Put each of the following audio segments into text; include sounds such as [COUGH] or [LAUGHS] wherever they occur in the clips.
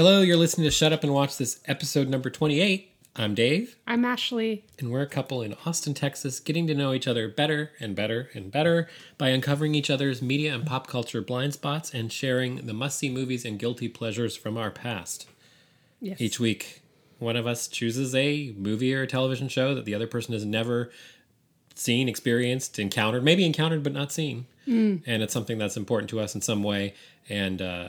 Hello, you're listening to Shut Up and Watch this episode number 28. I'm Dave, I'm Ashley. and we're a couple in Austin, Texas, getting to know each other better and better and better by uncovering each other's media and pop culture blind spots and sharing the must see movies and guilty pleasures from our past. Yes. Each week, one of us chooses a movie or a television show that the other person has never seen, experienced, encountered, maybe encountered but not seen. And it's something that's important to us in some way, and uh,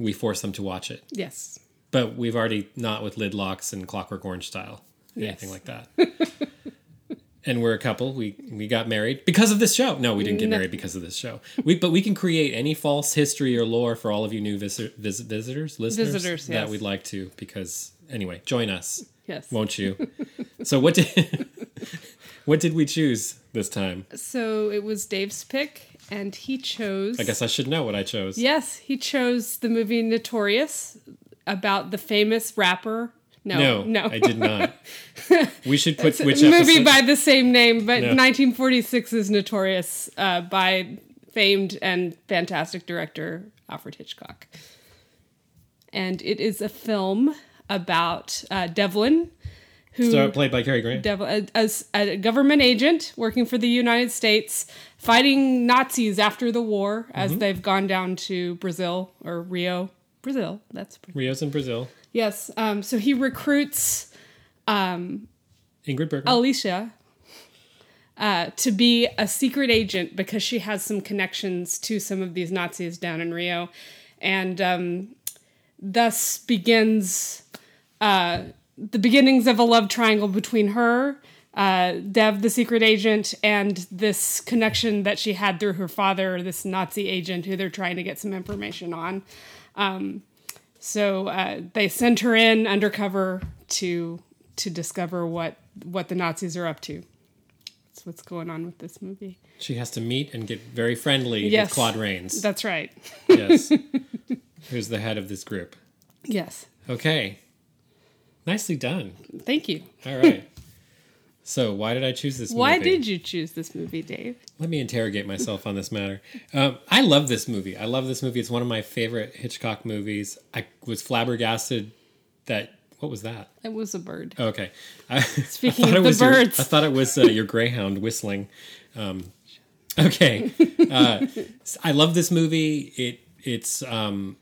we force them to watch it. Yes. But we've already not with lid locks and Clockwork Orange style, anything Yes. like that. [LAUGHS] and we're a couple. We we got married because of this show. No, we didn't get No. married because of this show. We but we can create any false history or lore for all of you new visit, visit, visitors, listeners Visitors, that we'd like to. Because anyway, join us, Yes. won't you? [LAUGHS] so what did [LAUGHS] what did we choose this time? So it was Dave's pick, and he chose. I guess I should know what I chose. Yes, he chose the movie Notorious about the famous rapper. No, No, no. I did not. [LAUGHS] We should put It's a which movie episode- by the same name, but No. 1946 is Notorious uh, by famed and fantastic director Alfred Hitchcock. And it is a film about uh, Devlin, who So played by Cary Grant. Devil, as a government agent working for the United States, fighting Nazis after the war as Mm-hmm. they've gone down to Brazil or Rio, Brazil. That's Rio's in Brazil. yes. Um, so he recruits Ingrid Bergman. Alicia uh, to be a secret agent because she has some connections to some of these Nazis down in Rio, and um, thus begins uh, the beginnings of a love triangle between her, uh, Dev, the secret agent, and this connection that she had through her father, this Nazi agent who they're trying to get some information on. Um, so uh, they send her in undercover to to discover what what the Nazis are up to. That's what's going on with this movie. She has to meet and get very friendly Yes. with Claude Rains. That's right. yes. [LAUGHS] Who's the head of this group. Yes. Okay. Nicely done. Thank you. All right. so, why did I choose this movie? Why movie? did you choose this movie, Dave? Let me interrogate myself on this matter. Um, I love this movie. I love this movie. It's one of my favorite Hitchcock movies. I was flabbergasted that. What was that? It was a bird. Oh, okay. I, [LAUGHS] [LAUGHS] Speaking I of the was your- birds. I thought it was uh, your greyhound whistling. Um, okay. [LAUGHS] Uh, I love this movie. It it's um,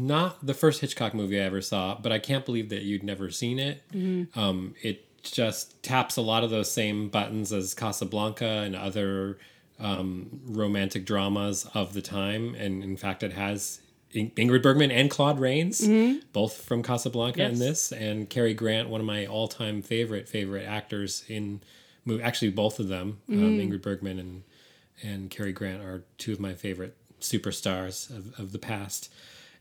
not the first Hitchcock movie I ever saw, but I can't believe that you'd never seen it. Mm-hmm. Um, it just taps a lot of those same buttons as Casablanca and other um, romantic dramas of the time, and in fact, it has In- Ingrid Bergman and Claude Rains, both from Casablanca in Mm-hmm. This, and Cary Grant, one of my all-time favorite favorite actors in actually both of them, um, Mm-hmm. Ingrid Bergman and and Cary Grant are two of my favorite superstars of, of the past.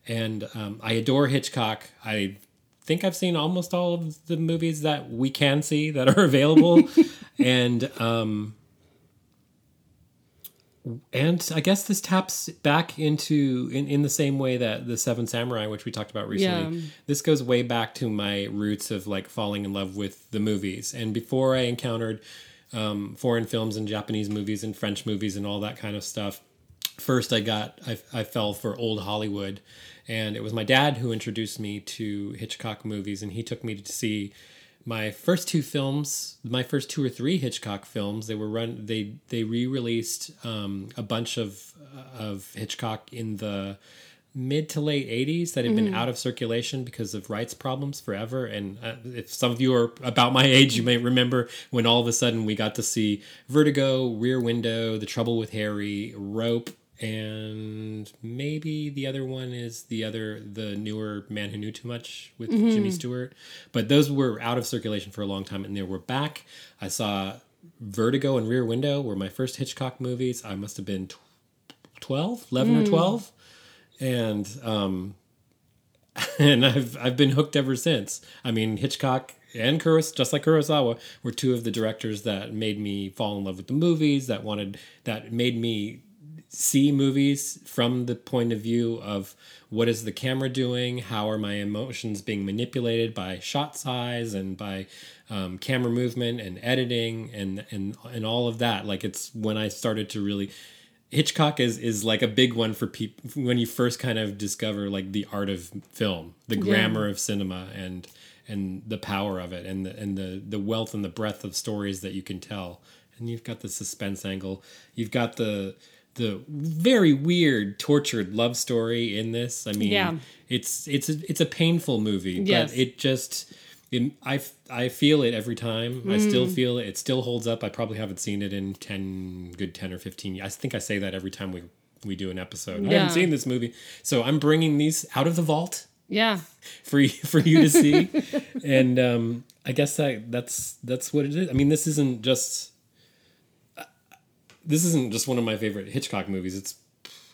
And um, I adore Hitchcock. I think I've seen almost all of the movies that we can see that are available. [LAUGHS] and um, and I guess this taps back into in, in the same way that the Seven Samurai, which we talked about recently, Yeah. this goes way back to my roots of like falling in love with the movies. And before I encountered um, foreign films and Japanese movies and French movies and all that kind of stuff, first I got I, I fell for old Hollywood, and it was my dad who introduced me to Hitchcock movies, and he took me to see my first two films, my first two or three Hitchcock films. They were run they they re-released um, a bunch of of Hitchcock in the mid to late 80s that had been out of circulation because of rights problems forever and uh, if some of you are about my age you may remember when all of a sudden we got to see vertigo rear window the trouble with harry rope and maybe the other one is the other the newer man who knew too much with jimmy stewart. But those were out of circulation for a long time and they were back. I saw vertigo and rear window were my first hitchcock movies. I must have been tw- 12 11 or 12 and um [LAUGHS] and I've I've been hooked ever since. I mean, Hitchcock and Kuros, just like Kurosawa, were two of the directors that made me fall in love with the movies. That wanted that made me see movies from the point of view of what is the camera doing, how are my emotions being manipulated by shot size and by um, camera movement and editing and and and all of that. Like it's when I started to really Hitchcock is is like a big one for people when you first kind of discover like the art of film, the grammar of cinema, and and the power of it, and the and the the wealth and the breadth of stories that you can tell. And you've got the suspense angle. You've got the the very weird, tortured love story in this. I mean, Yeah. it's it's a, it's a painful movie, Yes. but it just. It, I, I feel it every time. I Mm. still feel it. It still holds up. I probably haven't seen it in 10, good 10 or 15 years. I think I say that every time we, we do an episode. I haven't seen this movie. So I'm bringing these out of the vault Yeah. for you, for you to see. [LAUGHS] and um, I guess that that's that's what it is. I mean, this isn't just this isn't just one of my favorite Hitchcock movies. It's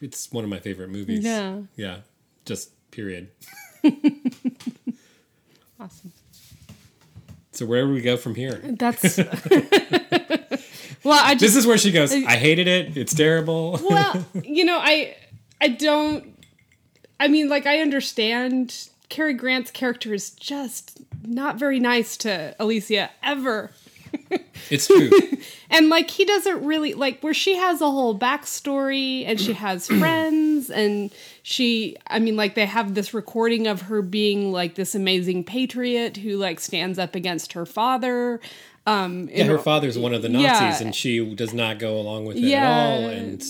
it's one of my favorite movies. Yeah. Yeah. Just period. [LAUGHS] Awesome. So where do we go from here? That's [LAUGHS] well, I just This is where she goes. I hated it. It's terrible. [LAUGHS] well, you know, I I don't I mean, like I understand Cary Grant's character is just not very nice to Alicia ever. [LAUGHS] it's true. [LAUGHS] And like he doesn't really like where she has a whole backstory and she has [CLEARS THROAT] friends and she I mean like they have this recording of her being like this amazing patriot who like stands up against her father. Um Yeah, her father's one of the Nazis, Yeah. and she does not go along with it Yeah. at all. And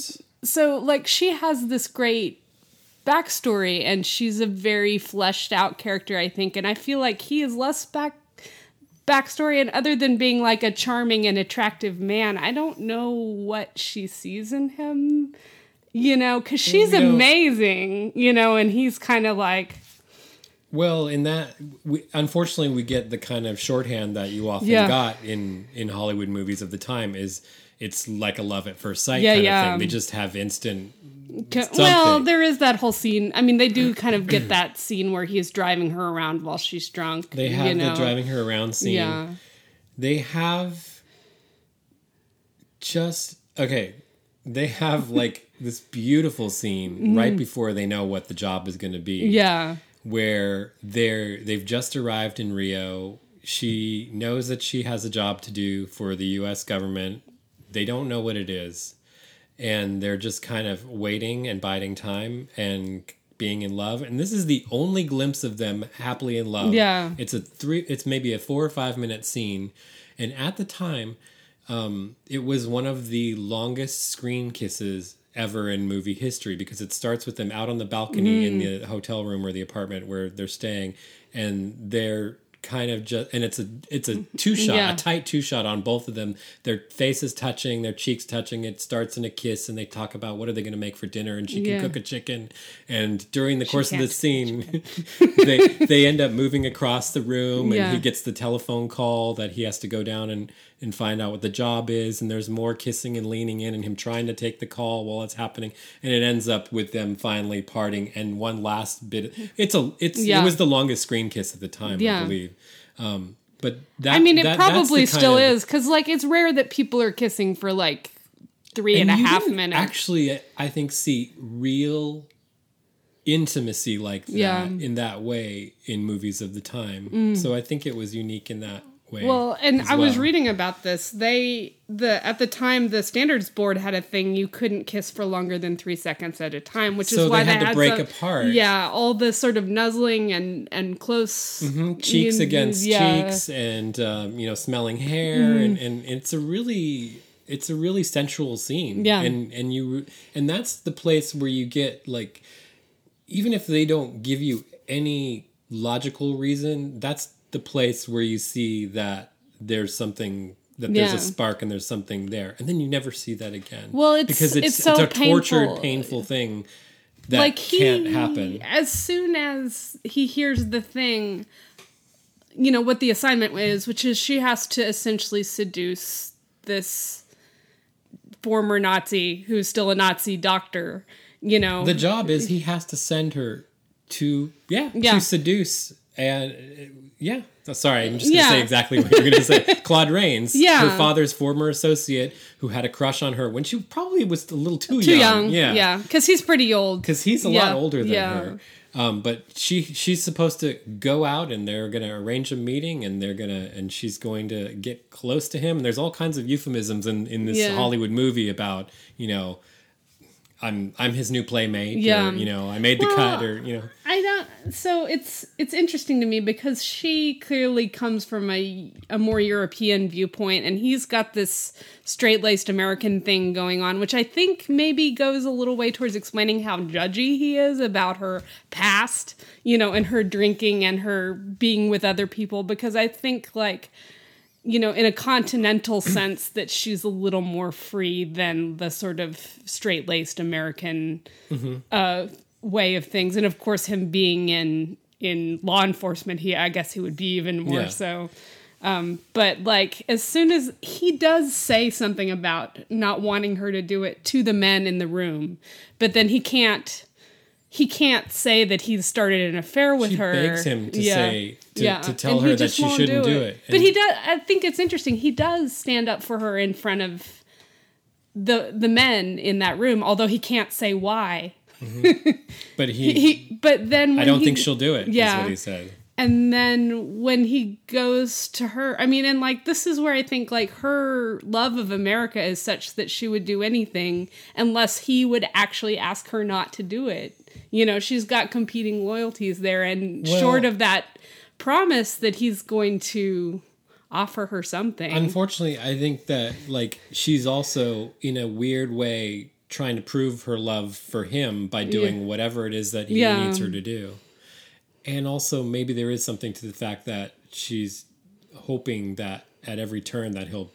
so like she has this great backstory and she's a very fleshed out character i think and i feel like he is less back backstory and other than being like a charming and attractive man i don't know what she sees in him you know because she's You know- amazing you know and he's kind of like well, in that, we, unfortunately, we get the kind of shorthand that you often Yeah. got in in Hollywood movies of the time is it's like a love at first sight Yeah, kind yeah. of thing. They just have instant. Ca- Well, there is that whole scene. I mean, they do kind of get [CLEARS THROAT] that scene where he's driving her around while she's drunk. They have you know? the driving her around scene. Yeah. They have just okay. They have like [LAUGHS] this beautiful scene right before they know what the job is going to be. Mm-hmm. Yeah. where they're they've just arrived in Rio. She knows that she has a job to do for the US government. They don't know what it is. And they're just kind of waiting and biding time and being in love. And this is the only glimpse of them happily in love. Yeah. It's a three it's maybe a 4 or 5 minute scene. And at the time um, it was one of the longest screen kisses ever in movie history because it starts with them out on the balcony in Mm. the hotel room or the apartment where they're staying, and they're kind of just and it's a it's a two shot Yeah. a tight two shot on both of them. Their faces touching their cheeks touching it starts in a kiss and they talk about what are they going to make for dinner and she can cook a chicken. And during the course of the scene [LAUGHS] they they end up moving across the room and he gets the telephone call that he has to go down and and find out what the job is and there's more kissing and leaning in and him trying to take the call while it's happening and it ends up with them finally parting and one last bit it's a it's Yeah. it was the longest screen kiss at the time Yeah. i believe um but that I mean, it that- probably still of- is because, like, it's rare that people are kissing for like three and, a you half minutes. Actually, I think see real intimacy like that Yeah. Mm. in that way in movies of the time. So I think it was unique in that way. well, and I was reading about this. They the at the time the standards board had a thing you couldn't kiss for longer than three seconds at a time, which So is why they had to break some- apart. Yeah, all the sort of nuzzling and and close cheeks you- against yeah. Mm. cheeks and um, you know smelling hair and, and it's a really it's a really sensual scene Yeah. and and you and that's the place where you get like even if they don't give you any logical reason that's the place where you see that there's something that there's Yeah. a spark and there's something there and then you never see that again Well, it's- because it's, it's so a tortured painful. painful thing that like he can't happen as soon as he hears the thing you know what the assignment is which is she has to essentially seduce this former nazi who's still a nazi doctor you know The job is he has to send her to yeah, Yeah. to seduce and uh, yeah. Sorry, I'm just gonna say exactly what you're gonna say. [LAUGHS] Claude Rains, Yeah. her father's former associate, who had a crush on her when she probably was a little too, too young. young Yeah, yeah because he's pretty old because he's a Yeah, lot older than yeah. her. Um, but she she's supposed to go out and they're gonna arrange a meeting and they're gonna and she's going to get close to him. And there's all kinds of euphemisms in in this. Hollywood movie about you know I'm I'm his new playmate. Yeah. Or, you know, I made the Well, cut, or you know, I don't. So it's it's interesting to me because she clearly comes from a a more European viewpoint, and he's got this straight laced American thing going on, which I think maybe goes a little way towards explaining how judgy he is about her past, you know, and her drinking and her being with other people. Because I think like you know, in a continental sense, that she's a little more free than the sort of straight laced American uh, way of things. And of course, him being in in law enforcement, he I guess he would be even more Yeah. so. Um, but like as soon as he does say something about not wanting her to do it to the men in the room, but then he can't he can't say that he's started an affair with She her. begs him to say- to- to tell And her he that she shouldn't do it. But And- he does. I think it's interesting. He does stand up for her in front of the the men in that room, although he can't say why. [LAUGHS] but he, [LAUGHS] He, but then when I don't he- think she'll do it. Yeah, Yeah. is what he said. And then when he goes to her, I mean, and like this is where I think like her love of America is such that she would do anything unless he would actually ask her not to do it. You know, she's got competing loyalties there, and Well- short of that promise that he's going to offer her something. Unfortunately, I think that like she's also in a weird way trying to prove her love for him by doing whatever it is that he Yeah. needs her to do. And also maybe there is something to the fact that she's hoping that at every turn that he'll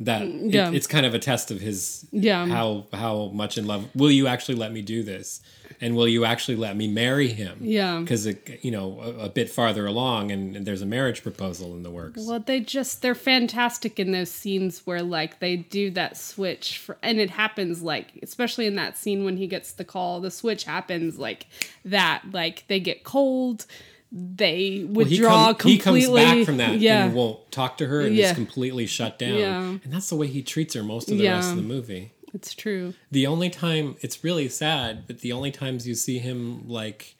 that it- Yeah. it's kind of a test of his Yeah. how how much in love will you actually let me do this and will you actually let me marry him Yeah. because you know a, a bit farther along and, and there's a marriage proposal in the works Well, they just they're fantastic in those scenes where like they do that switch for, and it happens like especially in that scene when he gets the call, the switch happens like that. Like they get cold, they Well, he, withdraw come- he comes back from that yeah, and won't talk to her and Yeah. is completely shut down. Yeah. And that's the way he treats her most of the rest of the movie. It's true. The only time it's really sad, but the only times you see him like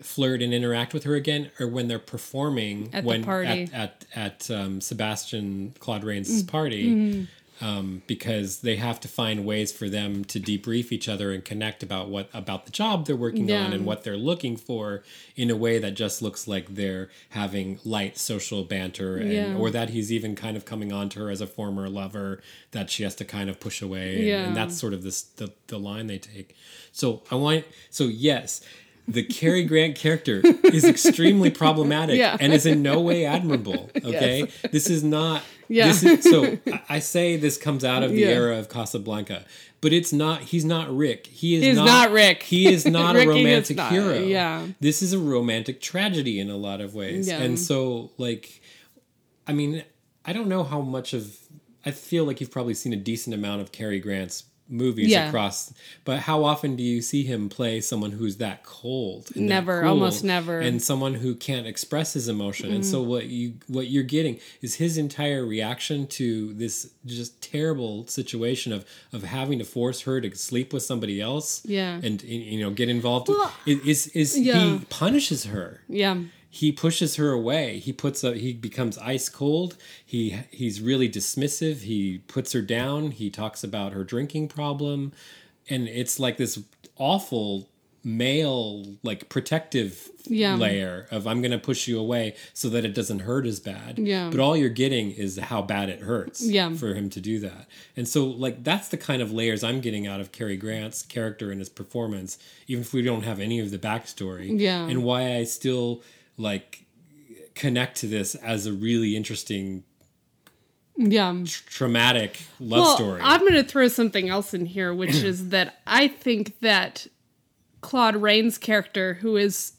flirt and interact with her again are when they're performing At the when party. Mm. at at, at um, Sebastian Claude Rains' party. Um, because they have to find ways for them to debrief each other and connect about what about the job they're working Yeah. on and what they're looking for in a way that just looks like they're having light social banter and Yeah. or that he's even kind of coming on to her as a former lover that she has to kind of push away and, Yeah. and that's sort of this the, the line they take so i want so yes the Cary Grant character is extremely [LAUGHS] problematic Yeah. and is in no way admirable. [LAUGHS] Okay, this is not. Yeah. This is, so I- say this comes out of the Yeah. era of Casablanca, but it's not. He's not Rick. He is He's not, not Rick. He is [LAUGHS] not a romantic not, hero. yeah. this is a romantic tragedy in a lot of ways, Yeah. and so like, I mean, I don't know how much of. I feel like you've probably seen a decent amount of Cary Grant's movies Yeah. across but how often do you see him play someone who's that cold and that Never, cool almost never. and someone who can't express his emotion and so mm. what you what you're getting is his entire reaction to this just terrible situation of of having to force her to sleep with somebody else Yeah. and you know get involved Well, is is yeah. he punishes her Yeah, he pushes her away he puts a he becomes ice cold he he's really dismissive he puts her down he talks about her drinking problem and it's like this awful male like protective Yeah. layer of i'm going to push you away so that it doesn't hurt as bad Yeah. but all you're getting is how bad it hurts Yeah. for him to do that and so like that's the kind of layers i'm getting out of Cary Grant's character and his performance even if we don't have any of the backstory Yeah. and why I still like connect to this as a really interesting yeah. traumatic love well, story. I'm going to throw something else in here, which is that I think that Claude Rains' character, who is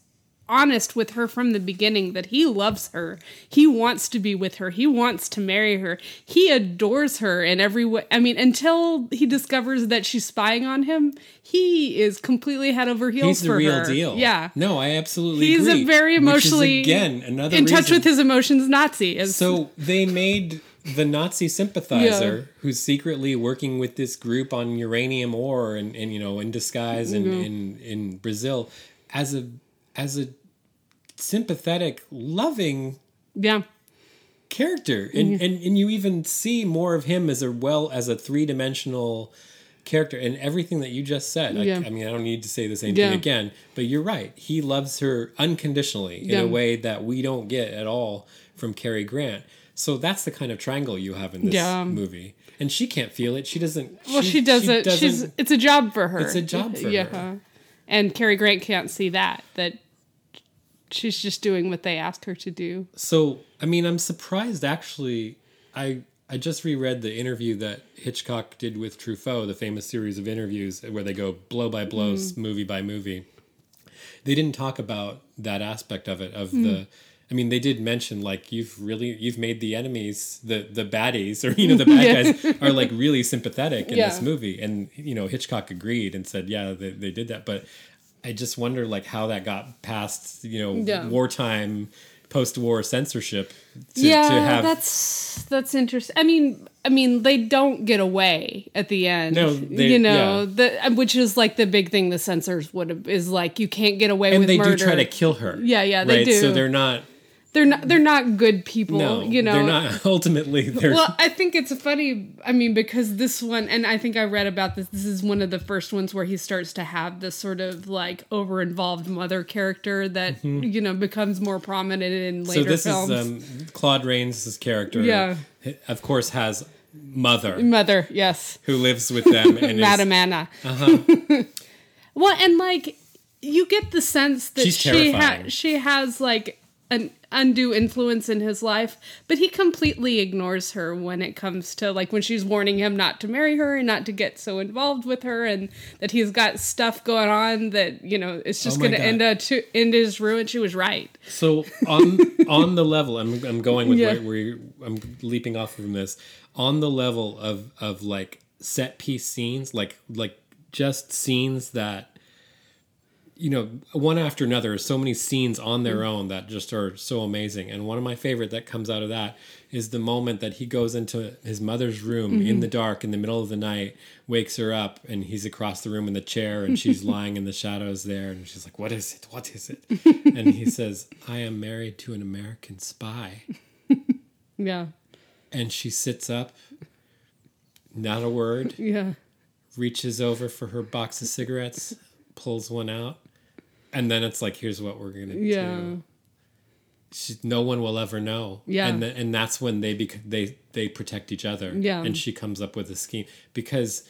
honest with her from the beginning, that he loves her, he wants to be with her, he wants to marry her, he adores her in every way. I mean, until he discovers that she's spying on him, he is completely head over heels He's the for real her. deal. Yeah. No, I absolutely He's agree. a very Which is, emotionally again another in touch with his emotions Nazi. As, So they made the Nazi sympathizer who's secretly working with this group on uranium ore and, and you know in disguise in, mm-hmm. in in Brazil as a as a sympathetic, loving yeah. character and, and and you even see more of him as a well as a three-dimensional character and everything that you just said. I, Yeah. I mean, I don't need to say the same Yeah. thing again, but you're right. He loves her unconditionally in Yeah. a way that we don't get at all from Cary Grant. So that's the kind of triangle you have in this Yeah. movie. And she can't feel it. She doesn't. Well, she, doesn't, She's it's a job for her. It's a job for yeah. her. And Cary Grant can't see that that she's just doing what they asked her to do. So, I mean, I'm surprised actually. I I just reread the interview that Hitchcock did with Truffaut, the famous series of interviews where they go blow by blow, mm-hmm. movie by movie. They didn't talk about that aspect of it of mm. the I mean, they did mention like you've really you've made the enemies, the the baddies, or you know the [LAUGHS] bad guys are like really sympathetic in this movie, and you know Hitchcock agreed and said, yeah, they, they did that, but I just wonder like how that got past you know Yeah. wartime post-war censorship to, yeah, to have that's that's interesting. I mean, I mean, they don't get away at the end. No, they- you know, yeah. the which is like the big thing the censors would have is like you can't get away and with they murder. do try to kill her. Yeah, yeah, they right? So they're not. They're not they're not good people. No, you know, they're not. [LAUGHS] Ultimately, they're. Well, I think it's funny. I mean, because this one, and I think I read about this. This is one of the first ones where he starts to have this sort of like over-involved mother character that you know becomes more prominent in so later this films. is um, Claude Rains' character. Yeah. Of course, has mother mother, yes, who lives with them and [LAUGHS] is, Madam Anna. Uh-huh. [LAUGHS] well, and like you get the sense that She's she ha- she has like an undue influence in his life, but he completely ignores her when it comes to like when she's warning him not to marry her and not to get so involved with her, and that he's got stuff going on that you know it's just Oh going to end up to end his ruin. She was right. So on [LAUGHS] on the level, I'm I'm going with Yeah. where, where I'm leaping off from this. On the level of of like set piece scenes, like like just scenes that you know one after another. So many scenes on their own that just are so amazing. And one of my favorite that comes out of that is the moment that he goes into his mother's room in the dark in the middle of the night, wakes her up, and he's across the room in the chair, and she's [LAUGHS] lying in the shadows there, and she's like, "What is it? What is it?" [LAUGHS] and he says, "I am married to an American spy." [LAUGHS] Yeah, And she sits up, not a word, yeah, reaches over for her box of cigarettes, pulls one out, and then it's like, "Here's what we're gonna yeah. do." She, no one will ever know. Yeah. and th- and that's when they bec- they they protect each other. Yeah. and she comes up with a scheme because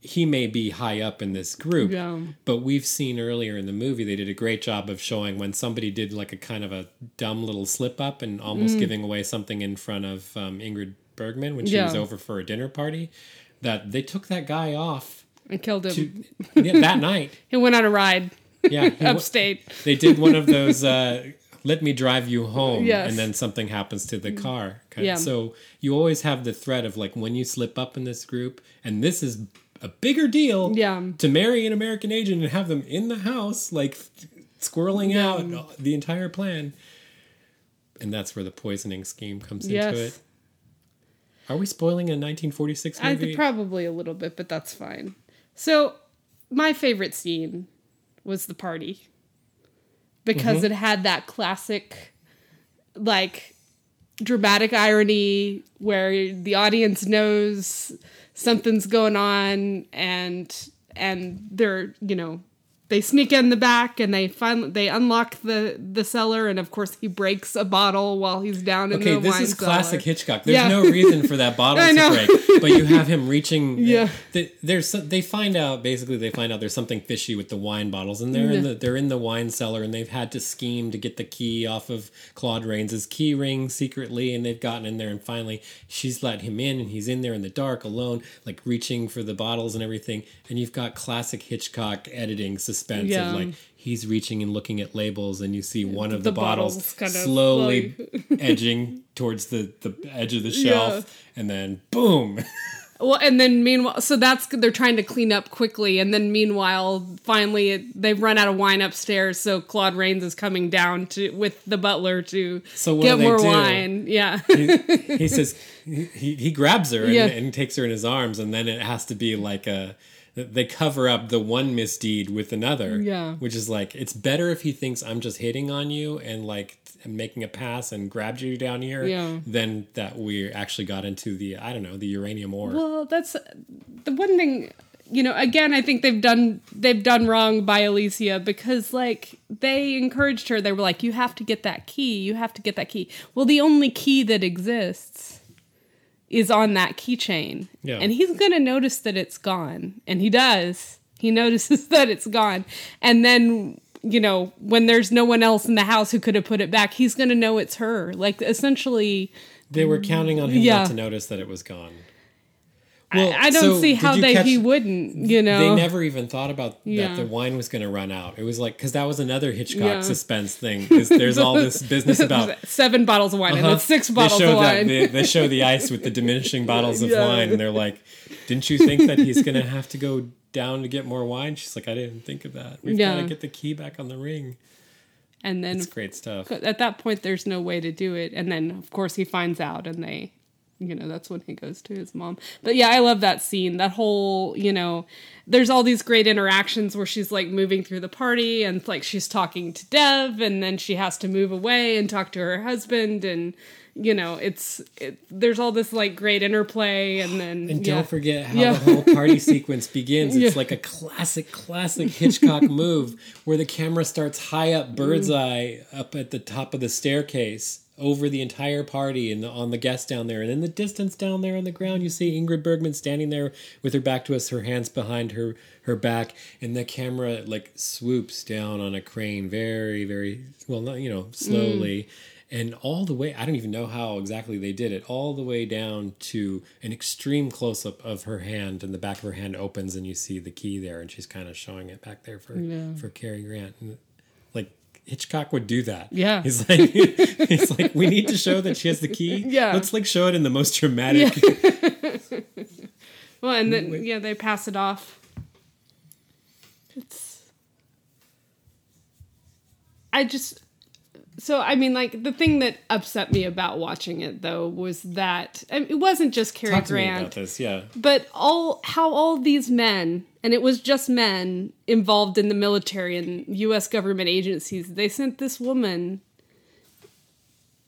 he may be high up in this group. Yeah. But we've seen earlier in the movie they did a great job of showing when somebody did like a kind of a dumb little slip up and Mm. almost giving away something in front of um, Ingrid Bergman when she was over for a dinner party, that they took that guy off and killed him. to, [LAUGHS] yeah, that night. [LAUGHS] he went on a ride Yeah, upstate. they did one of those uh, let me drive you home Yes. and then something happens to the car kind Yeah. so you always have the threat of like when you slip up in this group and this is a bigger deal Yeah. to marry an american agent and have them in the house like squirreling out the entire plan and that's where the poisoning scheme comes Yes. into it are we spoiling a 1946 I movie think probably a little bit, but that's fine. So, my favorite scene was the party because Mm-hmm. it had that classic, like, dramatic irony where the audience knows something's going on and and they're you know they sneak in the back and they finally they unlock the the cellar and of course he breaks a bottle while he's down in Okay, the this wine is classic. Hitchcock. There's Yeah. no reason for that bottle [LAUGHS] to break, but you have him reaching. [LAUGHS] Yeah. They, there's they find out basically they find out there's something fishy with the wine bottles, and they're in the they're in the wine cellar, and they've had to scheme to get the key off of Claude Rains's key ring secretly, and they've gotten in there, and finally she's let him in, and he's in there in the dark alone, like reaching for the bottles and everything, and you've got classic Hitchcock editing suspense Yeah. of like. He's reaching and looking at labels, and you see one of The the, bottles, kind of slowly [LAUGHS] edging towards the, the edge of the shelf and then boom [LAUGHS] Well, and then meanwhile, so that's they're trying to clean up quickly, and then meanwhile, finally it, they've run out of wine upstairs. So Claude Rains is coming down to with the butler to So what get more do? wine. Yeah, [LAUGHS] he, he says he, he he grabs her and, Yeah. and takes her in his arms and then it has to be like a they cover up the one misdeed with another Yeah. which is like it's better if he thinks i'm just hitting on you and like making a pass and grabbed you down here Yeah. than that we actually got into the i don't know the uranium ore well, that's the one thing you know, again, I think they've done they've done wrong by Alicia because like they encouraged her. They were like, "You have to get that key. You have to get that key." Well, the only key that exists is on that keychain, Yeah. and he's gonna notice that it's gone, and he does. He notices [LAUGHS] that it's gone, and then you know when there's no one else in the house who could have put it back, he's gonna know it's her. Like essentially. They were counting on him Yeah. not to notice that it was gone. I, I don't so see how they catch- he wouldn't, you know. They never even thought about Yeah. that the wine was going to run out. It was like because that was another Hitchcock Yeah. suspense thing. Is there's all this [LAUGHS] business about seven bottles of wine and Uh-huh. then six bottles of that- wine. They, they show the ice with the diminishing bottles of [LAUGHS] Yeah. wine, and they're like, "Didn't you think that he's going to have to go down to get more wine?" She's like, "I didn't think of that. We've got to get the key back on the ring." and then It's great stuff. at that point there's no way to do it and then of course he finds out and they you know that's when he goes to his mom but yeah i love that scene that whole you know there's all these great interactions where she's like moving through the party and like she's talking to dev and then she has to move away and talk to her husband and you know it's it, there's all this like great interplay and then And yeah. don't forget how Yeah. the whole party [LAUGHS] sequence begins. It's Yeah. like a classic, classic Hitchcock move where the camera starts high up, bird's Mm. eye, up at the top of the staircase over the entire party and on the guests down there. And in the distance down there on the ground, you see Ingrid Bergman standing there with her back to us, her hands behind her her back, and the camera like swoops down on a crane very, very well, not you know, slowly. Mm. And all the way, I don't even know how exactly they did it, all the way down to an extreme close up of her hand, and the back of her hand opens, and you see the key there, and she's kind of showing it back there for Yeah. for Cary Grant. And, Hitchcock would do that. Yeah. he's like, [LAUGHS] he's like, we need to show that she has the key. Yeah. let's like show it in the most dramatic. [LAUGHS] well and then yeah they pass it off it's i just so i mean like the thing that upset me about watching it though was that I mean, it wasn't just Cary Talk to me about Grant this. Yeah, but all how all these men and it was just men involved in the military and US government agencies they sent this woman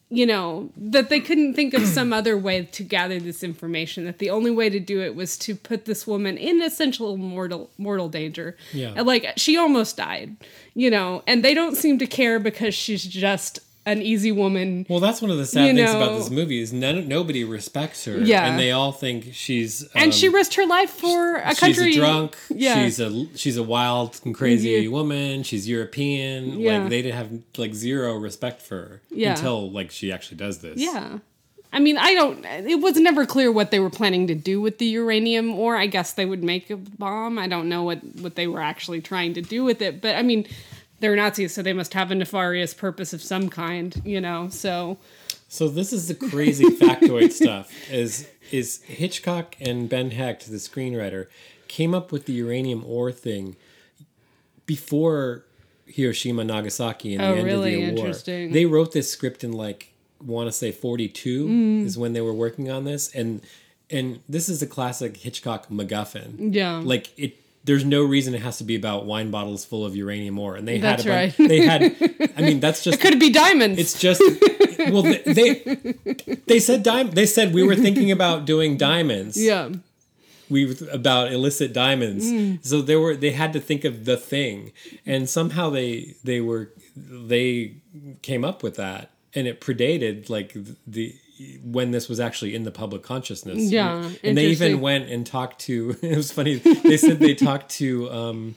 you know that they couldn't think of some other way to gather this information that the only way to do it was to put this woman in essential mortal mortal danger Yeah. And, like she almost died you know and they don't seem to care because she's just an easy woman Well, that's one of the sad things know- about this movie is none, nobody respects her. Yeah. and they all think she's um, and she risked her life for a country She's a drunk. yeah She's a she's a wild and crazy Yeah. woman. She's European. Yeah. Like they didn't have like zero respect for her Yeah. until like she actually does this. Yeah. I mean, I don't. It was never clear what they were planning to do with the uranium, or I guess they would make a bomb. I don't know what what they were actually trying to do with it, but I mean, they're Nazis, so they must have a nefarious purpose of some kind, you know. So So this is the crazy [LAUGHS] factoid stuff. Is is Hitchcock and Ben Hecht, the screenwriter, came up with the uranium ore thing before Hiroshima, Nagasaki, and Oh, the end really? of the war. They wrote this script in like want to say forty two Mm. is when they were working on this, and and this is a classic Hitchcock MacGuffin. Yeah. like it. There's no reason it has to be about wine bottles full of uranium ore, and they That's had bunch, right. They had, I mean, that's [LAUGHS] just it could be diamonds? it's just well they they, they said dime they said we were thinking about doing diamonds. yeah, We about illicit diamonds. Mm. So they were they had to think of the thing. And somehow they they were they came up with that and it predated like the when this was actually in the public consciousness. Yeah, And they even went and talked to [LAUGHS] it was funny. They said they talked to um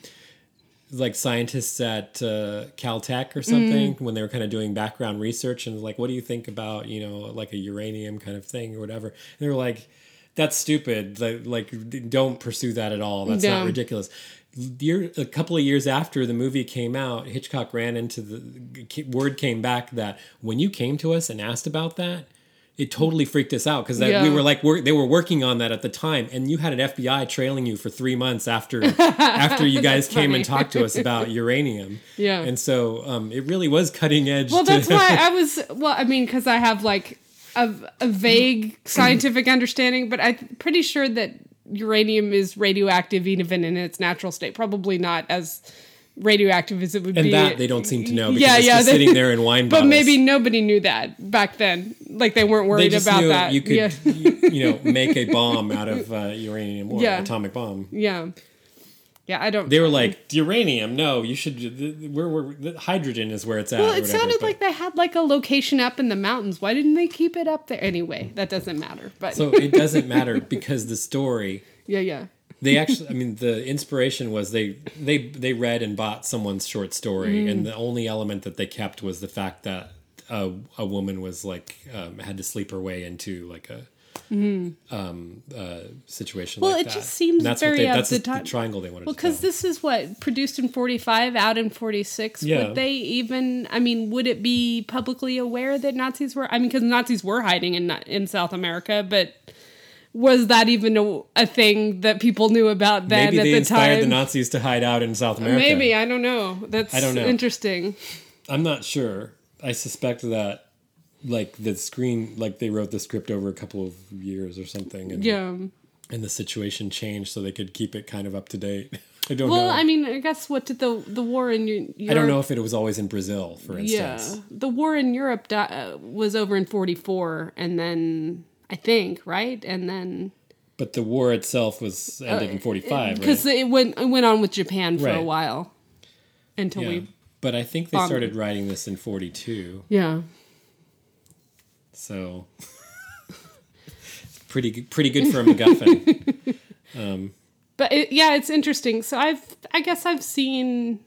like scientists at uh, Caltech or something Mm. when they were kind of doing background research and like, what do you think about you know like a uranium kind of thing or whatever? And they were like, that's stupid. Like, don't pursue that at all. That's Yeah. not ridiculous. Year, a couple of years after the movie came out, Hitchcock ran into the word came back that when you came to us and asked about that, it totally freaked us out because Yeah. we were like we're, they were working on that at the time, and you had an FBI trailing you for three months after [LAUGHS] after you guys came and talked to us about uranium. Yeah. and so um, it really was cutting edge. Well, to- that's why I [LAUGHS] was. Well, I mean, because I have like a, a vague scientific understanding, but I'm pretty sure that uranium is radioactive even in its natural state. Probably not as radioactive as it would be and be. that they don't seem to know because Yeah, it's yeah, just they- sitting there in wine [LAUGHS] but bottles. maybe nobody knew that back then. Like they weren't they worried just about knew that. you could yeah. you, you know make a bomb out of uh, uranium or Yeah. atomic bomb. Yeah. Yeah, I don't. They were like uranium. No, you should. Where we're, the hydrogen is where it's at. well, or it whatever, sounded but- like they had like a location up in the mountains. Why didn't they keep it up there? Anyway, that doesn't matter. But So it doesn't matter because the story. [LAUGHS] yeah, yeah, They [LAUGHS] actually, I mean, the inspiration was they they they read and bought someone's short story, Mm. and the only element that they kept was the fact that a, a woman was like um, had to sleep her way into like a um, uh, situation. Well, like it that. just seems And that's very what they, that's the the, time- triangle they wanted. Well, because this is what produced in forty five, out in forty six. Yeah. Would they even? I mean, would it be publicly aware that Nazis were? I mean, because Nazis were hiding in in South America, but was that even a, a thing that people knew about then maybe at they the inspired time? the Nazis to hide out in South America. Maybe I don't know. That's I don't know. interesting. I'm not sure. I suspect that like the screen like they wrote the script over a couple of years or something and Yeah. and the situation changed so they could keep it kind of up to date. [LAUGHS] I don't know. Well, know. I mean, I guess what did the the war in Europe? I don't know if it was always in Brazil, for instance Yeah, the war in Europe di- uh, was over in forty four, and then I think right, and then But the war itself was ended in uh, 45, because right? it went it went on with Japan for a while until Yeah. we But I think they bombed started writing this in 42. yeah So [LAUGHS] pretty pretty good for a MacGuffin. [LAUGHS] Um, but it, yeah it's interesting so i've i guess i've seen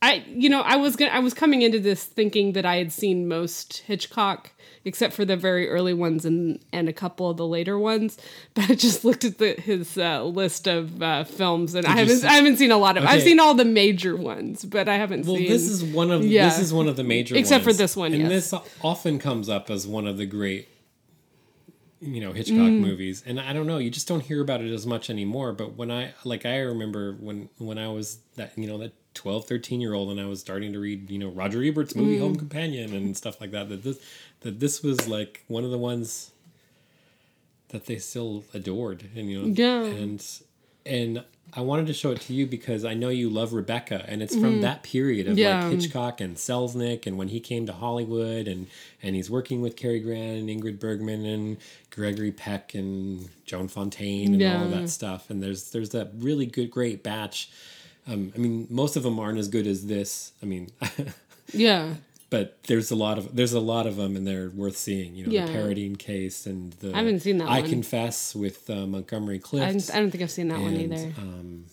i you know i was gonna i was coming into this thinking that i had seen most hitchcock except for the very early ones and and a couple of the later ones [LAUGHS] but i just looked at the, his uh, list of uh, films and i haven't see- i haven't seen a lot of i've seen all the major ones but i haven't Well, seen this is one of Yeah. this is one of the major Except for this one, and yes. this often comes up as one of the great, you know, Hitchcock Mm. movies. And I don't know, you just don't hear about it as much anymore. But when I like, I remember when when I was that you know that 12, 13 year old, and I was starting to read you know Roger Ebert's movie Mm. Home Companion and stuff like that. That this that this was like one of the ones that they still adored, and you know, Yeah. and and I wanted to show it to you because I know you love Rebecca, and it's from that period of. Yeah. like Hitchcock and Selznick, and when he came to Hollywood, and and he's working with Cary Grant and Ingrid Bergman and Gregory Peck and Joan Fontaine and all of that stuff. And there's there's that really good, great batch. Um, I mean, most of them aren't as good as this. I mean, [LAUGHS] yeah but there's a lot of there's a lot of them, and they're worth seeing. You know, Yeah. the Paradine case and the I haven't seen that I one. confess with uh, Montgomery I, Clift. I don't think i've seen that one either Um,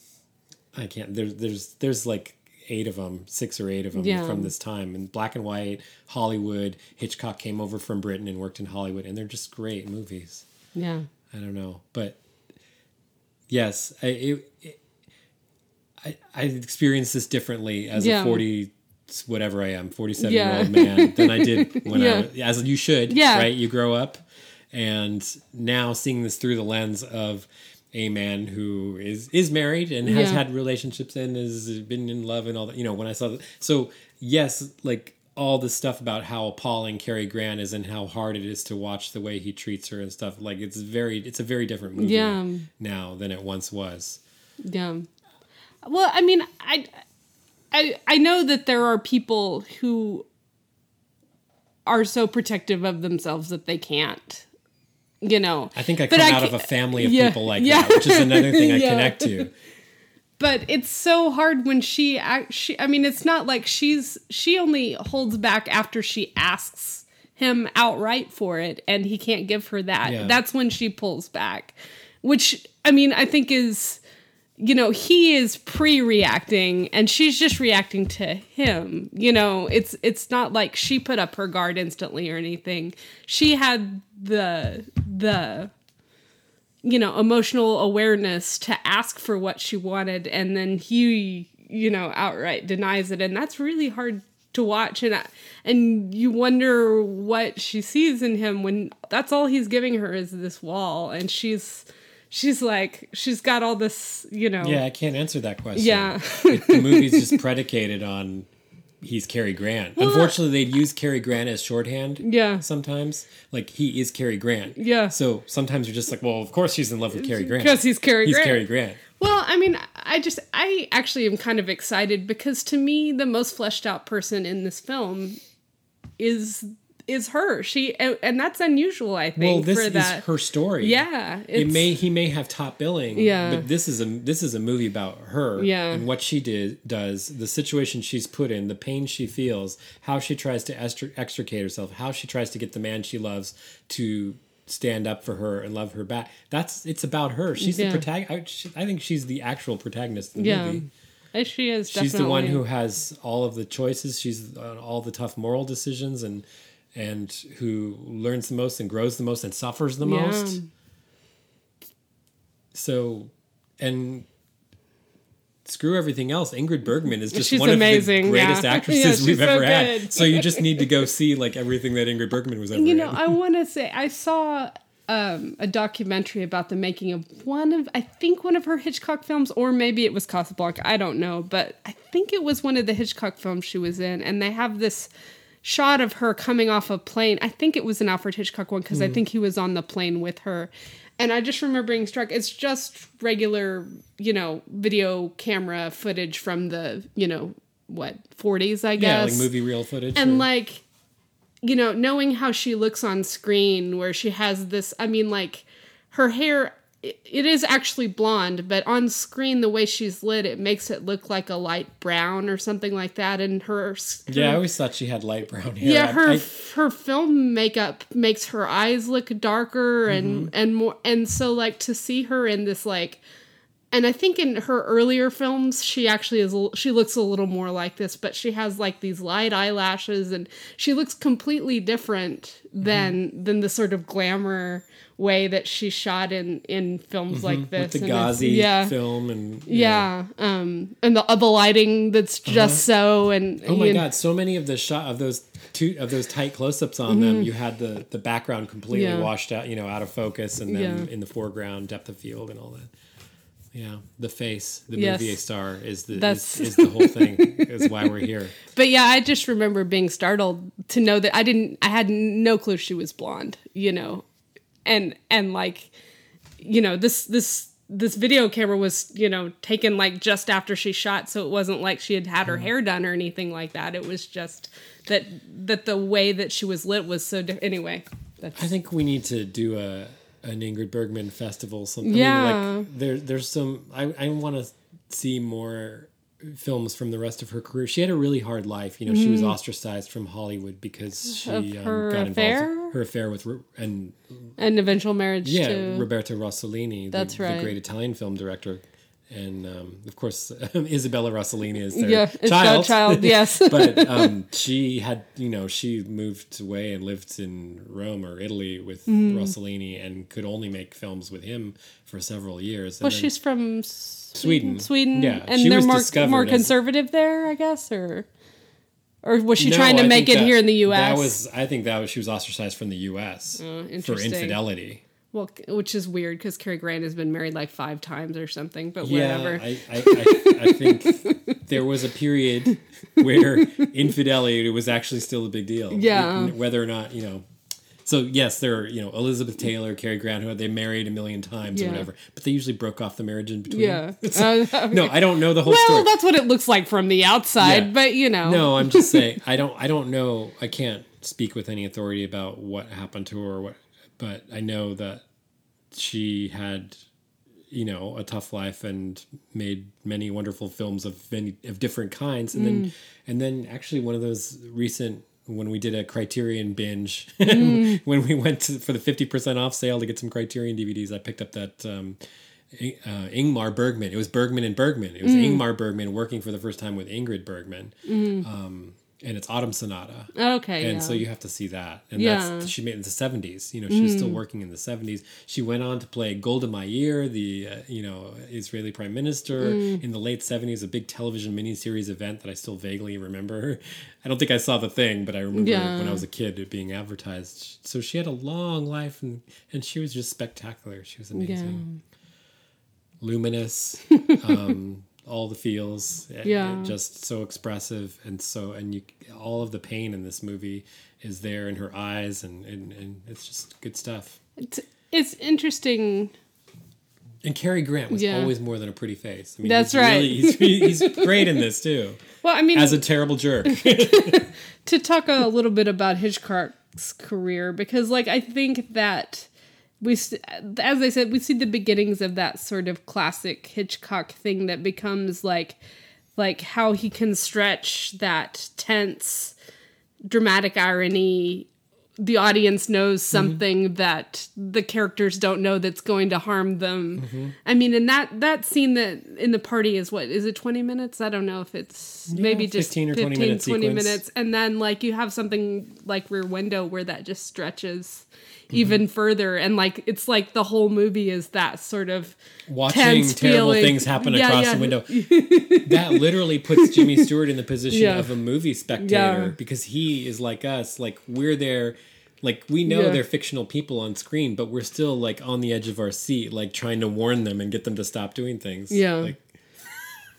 I can't. There's there's there's like eight of them, six or eight of them Yeah. from this time, and black and white Hollywood. Hitchcock came over from Britain and worked in Hollywood, and they're just great movies. yeah I don't know, but yes, I it, it, I I experienced this differently as Yeah. a forty whatever I am, forty seven Yeah. year old man than I did [LAUGHS] when Yeah. I was, as you should, Yeah. right? You grow up, and now seeing this through the lens of a man who is is married and has had relationships and has been in love and all that. You know, when I saw that, so yes, like all the stuff about how appalling Cary Grant is and how hard it is to watch the way he treats her and stuff. Like it's very, it's a very different movie Yeah. now than it once was. Yeah. Well, I mean, I, I, I know that there are people who are so protective of themselves that they can't, you know. I think I But come I out of a family of yeah, people like yeah. that, which is another thing I [LAUGHS] Yeah. connect to. But it's so hard when she. She, I mean, it's not like she's she only holds back after she asks him outright for it, and he can't give her that. That's when she pulls back, which I mean, I think is you know he is pre-reacting and she's just reacting to him. You know it's it's not like she put up her guard instantly or anything. She had the the you know emotional awareness to ask for what she wanted and then he you know outright denies it. And that's really hard to watch. And and you wonder what she sees in him when that's all he's giving her is this wall and she's she's like she's got all this you know Yeah, I can't answer that question. Yeah. It- the [LAUGHS] movie's just predicated on he's Cary Grant. Unfortunately, they'd use Cary Grant as shorthand. Yeah. Sometimes, like he is Cary Grant. Yeah. So sometimes you're just like, well, of course she's in love with Cary Grant because he's Cary He's Grant. Cary Grant. Well, I mean, I just, I actually am kind of excited because to me, the most fleshed out person in this film is is her. She and and that's unusual, I think, well, this for is that. her story. yeah, It may he may have top billing, Yeah. but this is a this is a movie about her, Yeah. and what she did does, the situation she's put in, the pain she feels, how she tries to extricate herself, how she tries to get the man she loves to stand up for her and love her back. That's it's about her. She's Yeah. the protagonist. I, I think she's the actual protagonist of the yeah. movie. Uh, She is. She's the one who has all of the choices. She's on all the tough moral decisions and and who learns the most and grows the most and suffers the Yeah. most. So, and screw everything else. Ingrid Bergman is just She's one amazing, of the greatest [LAUGHS] yeah. actresses Yeah, we've so ever had. So you just need to go see like everything that Ingrid Bergman was ever You know, in. I want to say I saw um, a documentary about the making of one of I think one of her Hitchcock films, or maybe it was Casablanca. I don't know, but I think it was one of the Hitchcock films she was in, and they have this shot of her coming off a plane. I think it was an Alfred Hitchcock one because I hmm. think he was on the plane with her. And I just remember being struck. It's just regular, you know, video camera footage from the, you know, what, 40s, I guess. yeah, like movie reel footage. and or- like you know knowing how she looks on screen where she has this i mean like her hair it, is actually blonde but on screen the way she's lit it makes it look like a light brown or something like that and her, her yeah, I always thought she had light brown hair. yeah I- her I- her film makeup makes her eyes look darker and Mm-hmm. and more and so like to see her in this like and I think in her earlier films she actually is she looks a little more like this but she has like these light eyelashes and she looks completely different Mm-hmm. than than the sort of glamour way that she shot in in films like this Mm-hmm. with the And Ghazi yeah film and yeah um and the uh, the lighting that's just so and Oh my god, so many of the shot of those two of those tight close-ups on them, you had the the background completely Mm-hmm. Yeah. washed out, you know, out of focus and then Yeah. in the foreground, depth of field and all that. Yeah, the face, the Yes. movie star is the is, is the whole thing. [LAUGHS] is why we're here. But yeah, I just remember being startled to know that I didn't I had no clue she was blonde, you know. And and like you know, this this this video camera was, you know, taken like just after she shot, so it wasn't like she had had her hair done or anything like that. It was just that that the way that she was lit was so different. Anyway, that's I think we need to do a an Ingrid Bergman festival. Something. Yeah. I mean, like there there's some. I I want to see more films from the rest of her career. She had a really hard life. You know, she was ostracized from Hollywood because she Mm. Um, got affair? involved. Her affair with and an eventual marriage yeah, to Roberto Rossellini, the, That's the right. great Italian film director. And um, of course, [LAUGHS] Isabella Rossellini is their Yeah, child. child, [LAUGHS] yes. but [LAUGHS] um, she had, you know, she moved away and lived in Rome or Italy with Mm-hmm. Rossellini and could only make films with him for several years. And Well, she's from Sweden. Sweden. Sweden. Yeah, and they're more more as- conservative there, I guess, or or was she No, trying to I make it that- here in the U.S.? That was, I think that was she was ostracized from the U.S. for Oh, interesting. infidelity. Well, which is weird because Cary Grant has been married like five times or something. But Yeah, whatever. I, I, I, I think there was a period where infidelity was actually still a big deal. Yeah. whether or not you know. So yes, there are you know Elizabeth Taylor, Cary Grant, who they married a million times Yeah. or whatever, but they usually broke off the marriage in between. yeah. [LAUGHS] Uh, [LAUGHS] No, I don't know the whole well, story. that's what it looks like from the outside, Yeah. but you know. No, I'm just saying I don't I don't know I can't speak with any authority about what happened to her or what but I know that she had you know a tough life and made many wonderful films of many of different kinds and then and then actually one of those recent when we did a criterion binge [LAUGHS] when we went to, for the 50% off sale to get some criterion dvds i picked up that um, uh, Ingmar Bergman. It was Bergman and Bergman. It was Ingmar Bergman working for the first time with Ingrid Bergman. Um, and it's Autumn Sonata. Okay. And yeah. so you have to see that. And Yeah. that's she made it in the 70s. You know, she was still working in the 70s. She went on to play Golda Meir, the, uh, you know, Israeli prime minister in the late 70s, a big television miniseries event that I still vaguely remember. [LAUGHS] I don't think I saw the thing, but I remember Yeah. when I was a kid it being advertised. So she had a long life and, and she was just spectacular. She was amazing luminous, [LAUGHS] um, all the feels, eh, Yeah. just so expressive and so and you all of the pain in this movie is there in her eyes and and, and it's just good stuff. it's, it's interesting. And Cary Grant was Yeah. always more than a pretty face. I mean, That's he's right. Really, he's, he's [LAUGHS] great in this too, Well, I mean, as a terrible jerk. [LAUGHS] to talk a little bit about Hitchcock's career because, like, I think that we, as I said, we see the beginnings of that sort of classic Hitchcock thing that becomes like, like how he can stretch that tense, dramatic irony. The audience knows mm-hmm. something that the characters don't know that's going to harm them. Mm-hmm. I mean, and that that scene that in the party is what is it twenty minutes? I don't know if it's maybe just 15 or 20 minute 20 minutes, and then like you have something like Rear Window where that just stretches Mm-hmm. even further, and like it's like the whole movie is that sort of watching tense terrible feeling. things happen Yeah, across yeah. the window. [LAUGHS] that literally puts Jimmy Stewart in the position Yeah. of a movie spectator because he is like us. Like we're there. Like we know Yeah. they're fictional people on screen, but we're still like on the edge of our seat, like trying to warn them and get them to stop doing things. Yeah. Like,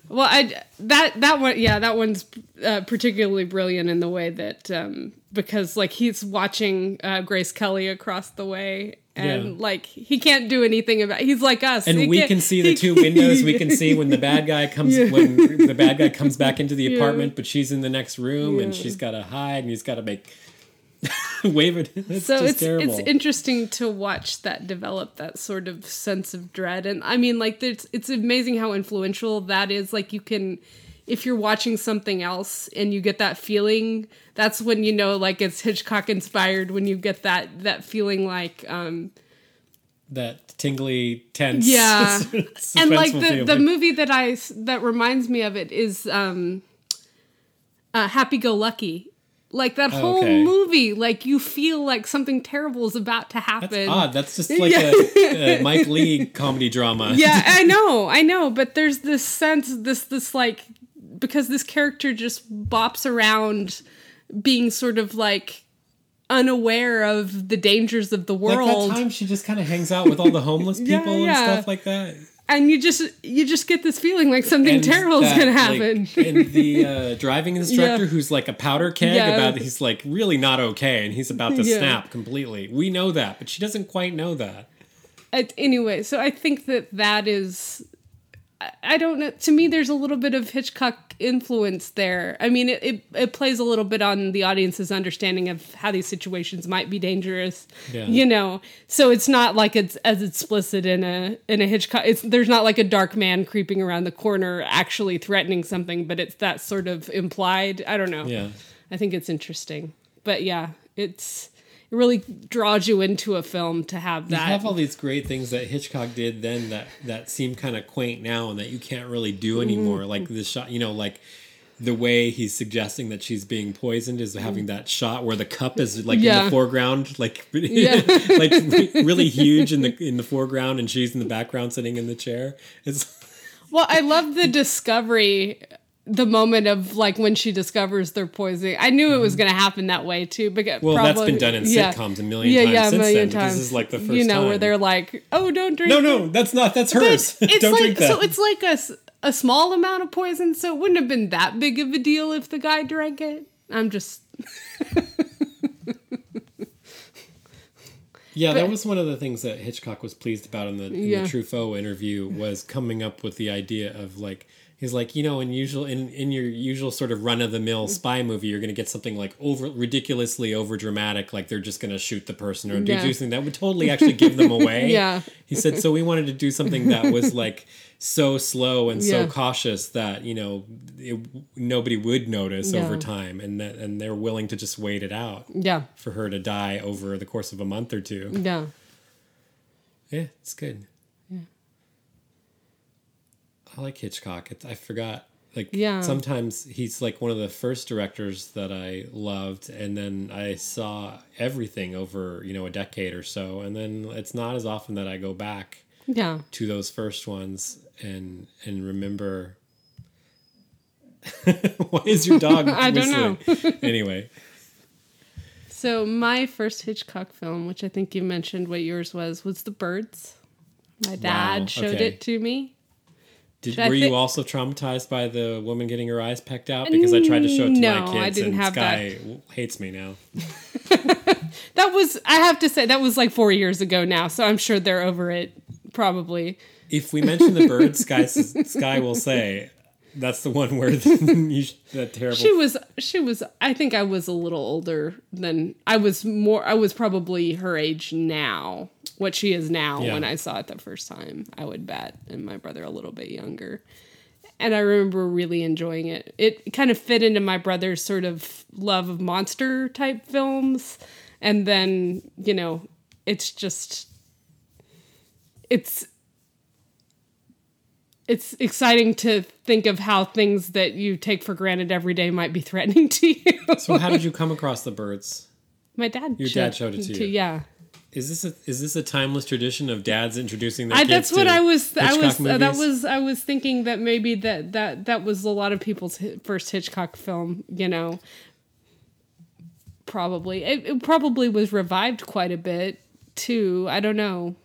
Well, I that that one, yeah, that one's uh, particularly brilliant in the way that um, because like he's watching uh, Grace Kelly across the way, and Yeah. like he can't do anything about. He's like us, and He we can't- see the two windows. We can [LAUGHS] see when the bad guy comes Yeah. when the bad guy comes back into the Yeah. apartment, but she's in the next room and she's got to hide and he's got to make [LAUGHS] wave it. It's so just it's terrible. it's interesting to watch that develop that sort of sense of dread and i mean like there's it's amazing how influential that is like you can if you're watching something else and you get that feeling that's when you know like it's hitchcock inspired when you get that that feeling like um that tingly, tense, Yeah. [LAUGHS] and like the the movie that i that reminds me of it is um uh happy go lucky like that oh, whole Oh, okay. movie like you feel like something terrible is about to happen That's odd. That's just [LAUGHS] like Yeah. a, a Mike Leigh [LAUGHS] comedy drama. yeah [LAUGHS] i know i know but there's this sense this this like because this character just bops around being sort of like unaware of the dangers of the Like world that time she just kind of hangs out with all the homeless Yeah, people and stuff like that. And you just you just get this feeling like something And terrible is gonna like, happen and [LAUGHS] the uh, driving instructor, Yeah. who's like a powder keg, Yeah. about he's like really not okay, and he's about to Yeah. snap completely. We know that, but she doesn't quite know that. At- anyway, so I think that that is. I- I don't know. To me, there's a little bit of Hitchcock influence there. I mean, it, it, it plays a little bit on the audience's understanding of how these situations might be dangerous. Yeah. You know, so it's not like it's as explicit in a in a Hitchcock. It's there's not like a dark man creeping around the corner actually threatening something, but it's that sort of implied. I don't know. Yeah. I think it's interesting, but yeah, it's it really draws you into a film to have that. You have all these great things that Hitchcock did then that that seem kind of quaint now and that you can't really do Mm-hmm. anymore. Like the shot, you know, like the way he's suggesting that she's being poisoned is having that shot where the cup is like in the foreground, like [LAUGHS] Yeah. [LAUGHS] like really huge in the in the foreground, and she's in the background sitting in the chair. It's Well, I love the discovery, the moment of like when she discovers they're poisoning. I knew it was going to happen that way too. Because Mm-hmm. well, that's probably- been done in yeah. sitcoms a million Yeah, times yeah, a since million then. times. This is like the first you know time. where they're like, "Oh, don't drink." no, it." no, that's not that's hers. [LAUGHS] it's Don't like drink that. so. It's like a a small amount of poison, so it wouldn't have been that big of a deal if the guy drank it. I'm just [LAUGHS] Yeah, that was one of the things that Hitchcock was pleased about in the, in Yeah. the Truffaut interview was coming up with the idea of like he's like you know in usual in in your usual sort of run of the mill mm-hmm. spy movie you're going to get something like over ridiculously over dramatic like they're just going to shoot the person or do Yeah. something that would totally actually give them [LAUGHS] away. Yeah. he said so we wanted to do something that was [LAUGHS] like so slow and so cautious that you know it, nobody would notice over time and that and they're willing to just wait it out yeah, for her to die over the course of a month or two. yeah. Yeah, it's good. I like Hitchcock. It's, I forgot. Like, Yeah. sometimes he's like one of the first directors that I loved, and then I saw everything over you know a decade or so, and then it's not as often that I go back Yeah. to those first ones and and remember. [LAUGHS] Why is your [LAUGHS] dog? I don't whistling? [LAUGHS] anyway, So my first Hitchcock film, which I think you mentioned what yours was, was The Birds. My dad Wow, showed okay. it to me. Did, I were you also traumatized by the woman getting her eyes pecked out? Because I tried to show it to No, my I kids, didn't and have Sky w- hates me now. [LAUGHS] That was I have to say that was like 4 years ago now, so I'm sure they're over it probably. If we mention the bird, Sky [LAUGHS] Sky will say, That's the one where [LAUGHS] you, that terrible. She was she was I think I was a little older than I was more I was probably her age now. What she is now Yeah. when I saw it the first time, I would bet, and my brother a little bit younger. And I remember really enjoying it. It kind of fit into my brother's sort of love of monster type films. And then, you know, it's just it's it's exciting to think of how things that you take for granted every day might be [LAUGHS] threatening to you. so how did you come across the birds? My dad. Your dad showed it to you. Yeah, Is this a is this a timeless tradition of dads introducing their I, kids that's what I was. I was. Uh, that was. I was thinking that maybe that that that was a lot of people's first Hitchcock film. You know, probably it, it probably was revived quite a bit too. I don't know.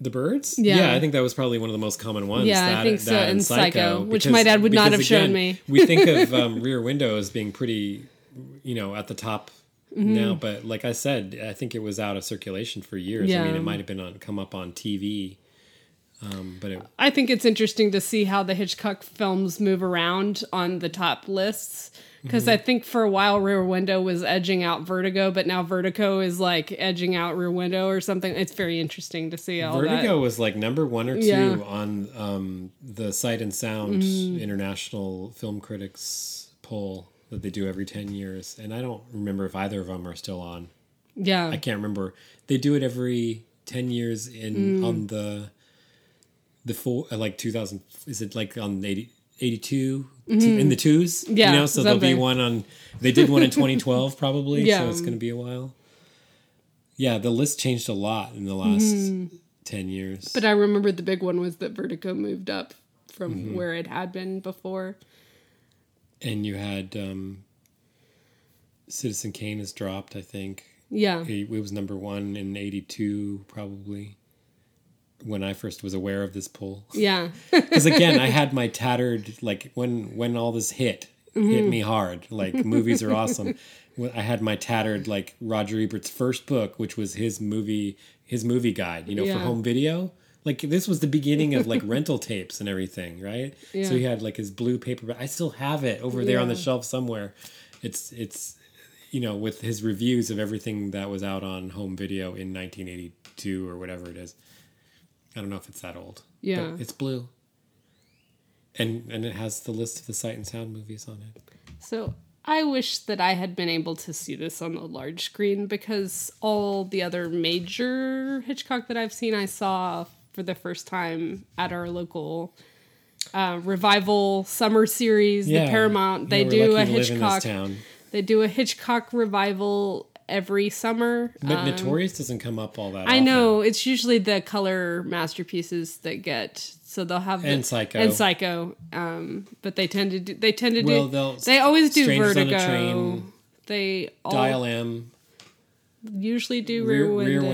The birds? Yeah. I think that was probably one of the most common ones. Yeah, I think so, that and Psycho, which my dad would not because have shown again, me. we think of [LAUGHS] um, Rear Window as being pretty, you know, at the top Mm-hmm. now, but like I said, I think it was out of circulation for years. I mean, it might have been on come up on TV, um, but it, I think it's interesting to see how the Hitchcock films move around on the top lists. Because Mm-hmm. I think for a while Rear Window was edging out Vertigo, but now Vertigo is like edging out Rear Window or something. It's very interesting to see all Vertigo was like number one or two Yeah. Mm-hmm. on um, the Sight and Sound International Film Critics poll that they do every ten years, and I don't remember if either of them are still on. Yeah. I can't remember. They do it every ten years in Mm. on the the full uh, like two thousand. Is it like on 80, 82 in the twos? Mm-hmm. Yeah, you know, so there'll be one on. They did one in [LAUGHS] twenty twelve probably. Yeah. so it's going to be a while. Yeah, the list changed a lot in the last ten years. Mm-hmm. But I remember the big one was that Vertigo moved up from Mm-hmm. where it had been before. And you had um, Citizen Kane has dropped. I think Yeah. it, it was number one in eighty two probably. When I first was aware of this poll. Yeah. [LAUGHS] because again i had my [LAUGHS] tattered like when when all this hit hit me hard like [LAUGHS] movies are awesome i had my tattered like roger ebert's first book which was his movie his movie guide you know for home video like this was the beginning of like [LAUGHS] rental tapes and everything right? Yeah. so he had like his blue paper i still have it over there on the shelf somewhere. It's it's you know with his reviews of everything that was out on home video in 1982 or whatever it is. I don't know if it's that old Yeah. but it's blue. And and it has the list of the sight and sound movies on it. So I wish that I had been able to see this on the large screen because all the other major Hitchcock that I've seen, I saw for the first time at our local uh, revival summer series, the Paramount. They Yeah, do a lucky to live in this Hitchcock. They do a Hitchcock revival every summer. but notorious doesn't come up all that Um, I often. know it's usually the color masterpieces that get so they'll have the, And Psycho. and Psycho. Um, but they tend to do, they tend to Well, do they'll- always do Strangers on a Vertigo. Train, They all dial m usually do Rear- Rear, Rear Window.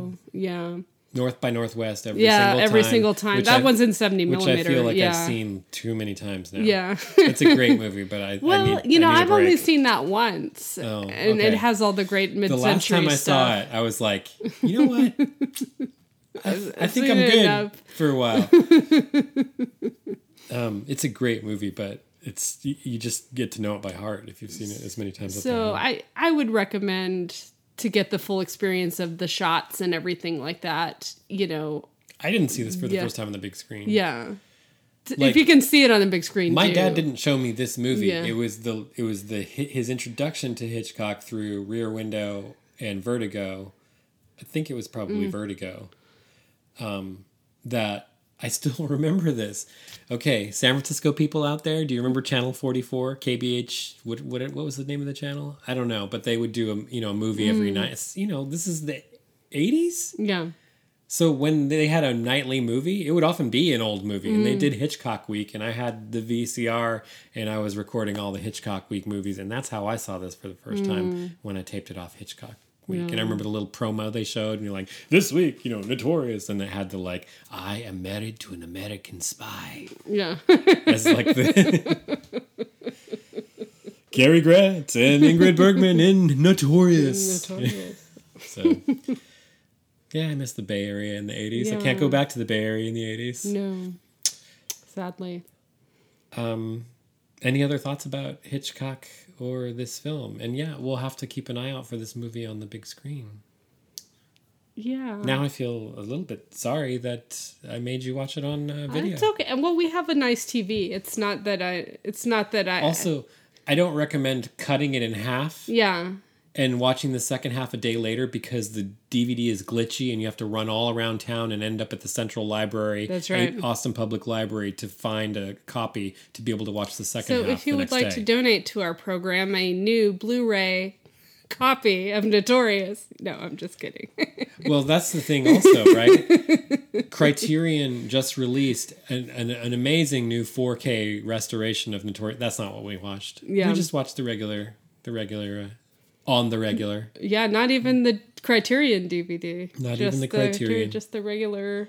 Window. Yeah, north by northwest every yeah, single every time, single time. which That I- one's in seventy which millimeter. i feel like yeah. i've seen too many times now Yeah. it's a great movie but i [LAUGHS] Well, I need, you know, I need a I've only seen that once, Oh, and it has all the great mid-century The last time i stuff. saw it i was like you know what [LAUGHS] I, I think i'm good enough. for a while [LAUGHS] um, it's a great movie but it's you, you just get to know it by heart if you've seen it as many times as So I I would recommend to get the full experience of the shots and everything like that. You know, I didn't see this for the Yeah. first time on the big screen. yeah. Like, if you can see it on the big screen, My do. dad didn't show me this movie. Yeah. It was the it was the his introduction to Hitchcock through Rear Window and Vertigo. I think it was Mm. probably Vertigo. Um, that I still [LAUGHS] remember this. Okay, San Francisco people out there, do you remember Channel Forty Four KBH? What what what was the name of the channel? I don't know, but they would do a you know a movie every Mm. night. You know, this is the eighties. Yeah, So when they had a nightly movie, it would often be an old movie, and Mm. they did Hitchcock Week, and I had the VCR, and I was recording all the Hitchcock Week movies, and that's how I saw this for the first Mm. time when I taped it off Hitchcock Week. And I remember the little promo they showed, and you're like, "This week, you know, Notorious," and it had the like, "I am married to an American spy," yeah. as like the. Cary Grant and Ingrid Bergman in Notorious. Notorious. [LAUGHS] So, yeah, I miss the Bay Area in the 80s. I can't go back to the Bay Area in the 80s. no. sadly. Um, any other thoughts about Hitchcock or this film? And yeah, we'll have to keep an eye out for this movie on the big screen. Yeah. Now I feel a little bit sorry that I made you watch it on uh, video. It's okay. And well, we have a nice TV. It's not that I. It's not that I. Also, I don't recommend cutting it in half Yeah. And watching the second half a day later because the DVD is glitchy and you have to run all around town and end up at the Central Library, That's right. Austin Public Library, to find a copy to be able to watch the second So half. if you would like day. to donate to our program, a new Blu-ray copy of Notorious. No, I'm just kidding. [LAUGHS] Well, that's the thing, also, right? [LAUGHS] Criterion just released an, an, an amazing new 4K restoration of Notorious. That's not what we watched. Yeah. we just watched the regular, the regular, uh, on the regular. yeah, not even the Criterion DVD. Not even the Criterion. Just the regular,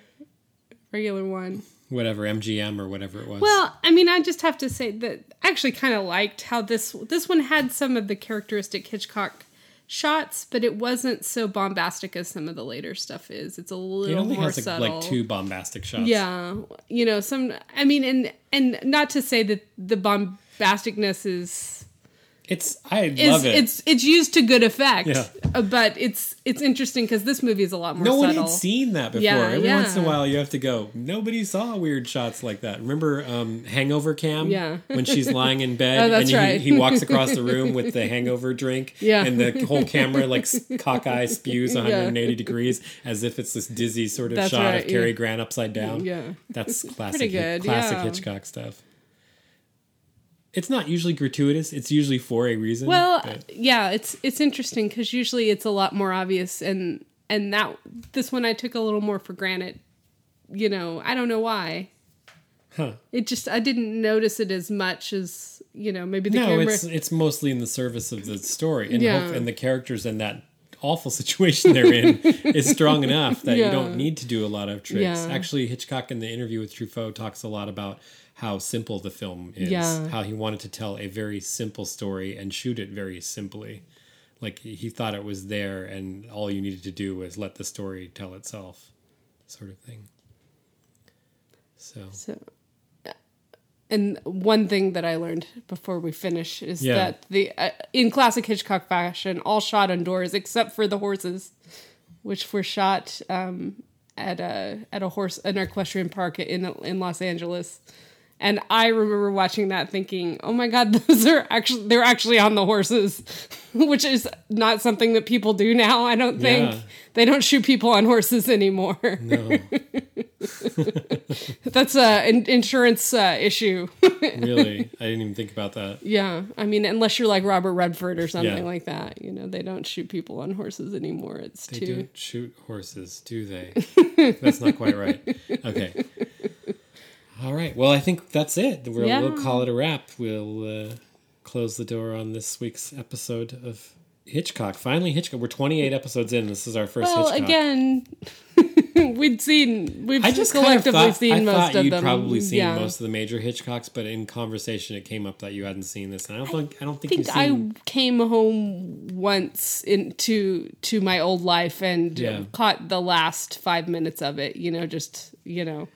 regular one. whatever MGM or whatever it was. Well, I mean, I just have to say that I actually kind of liked how this this one had some of the characteristic Hitchcock shots, but it wasn't so bombastic as some of the later stuff is. It's a it little only more has like, subtle. like two bombastic shots. Yeah, you know, some. I mean, and and not to say that the bombasticness is it's I is love it. it's it's used to good effect. Yeah. uh, but it's it's interesting because this movie is a lot more no one had seen that before. Yeah, Every once in a while, you have to go. Nobody saw weird shots like that. Remember um, Hangover Cam? Yeah. when she's [LAUGHS] lying in bed Oh, and he, right. he walks across the room with the hangover drink. [LAUGHS] Yeah. and the whole camera like cockeye spews [LAUGHS] 180 degrees as if it's this dizzy sort of That's shot right, of Cary yeah. Grant upside down. Yeah. that's classic. Pretty good, classic yeah. Hitchcock stuff. It's not usually gratuitous. It's usually for a reason. Well, but- yeah, it's it's interesting because usually it's a lot more obvious, and and that this one I took a little more for granted. You know, I don't know why. huh? It just I didn't notice it as much as you know maybe the no, camera. it's it's mostly in the service of the story, and Yeah. hope, and the characters in that awful situation they're in [LAUGHS] is strong enough that Yeah. you don't need to do a lot of tricks. Yeah. Actually, Hitchcock in the interview with Truffaut talks a lot about how simple the film is. Yeah. How he wanted to tell a very simple story and shoot it very simply. Like he thought it was there, and all you needed to do was let the story tell itself, sort of thing. So So, and one thing that I learned before we finish is Yeah. that the uh, in classic Hitchcock fashion, all shot indoors except for the horses, which were shot um, at a at a horse an equestrian park in in Los Angeles. And I remember watching that thinking, "Oh my God, [LAUGHS] those are actually they're actually on the horses," [LAUGHS] which is not something that people do now. I don't think Yeah. they don't shoot people on horses [LAUGHS] anymore. no, That's an insurance uh, issue. really, I didn't even think about that. yeah, I mean, unless you're like Robert Redford or something Yeah. like that, you know, they don't shoot people on horses anymore. It's They too. don't shoot horses, do they? that's not quite right. Okay. All right. Well, I think that's it. We'll, Yeah. we'll call it a wrap. We'll uh, close the door on this week's episode of Hitchcock. Finally, Hitchcock. We're 28 episodes in. This is our first Well, Hitchcock. again, [LAUGHS] we'd seen we've I just kind of collectively thought, seen I most thought of you'd them. probably seen yeah. most of the major Hitchcocks, but in conversation, it came up that you hadn't seen this, and I don't think I don't think, I think I came home once into to my old life and Yeah. caught the last five minutes of it. You know, just you know,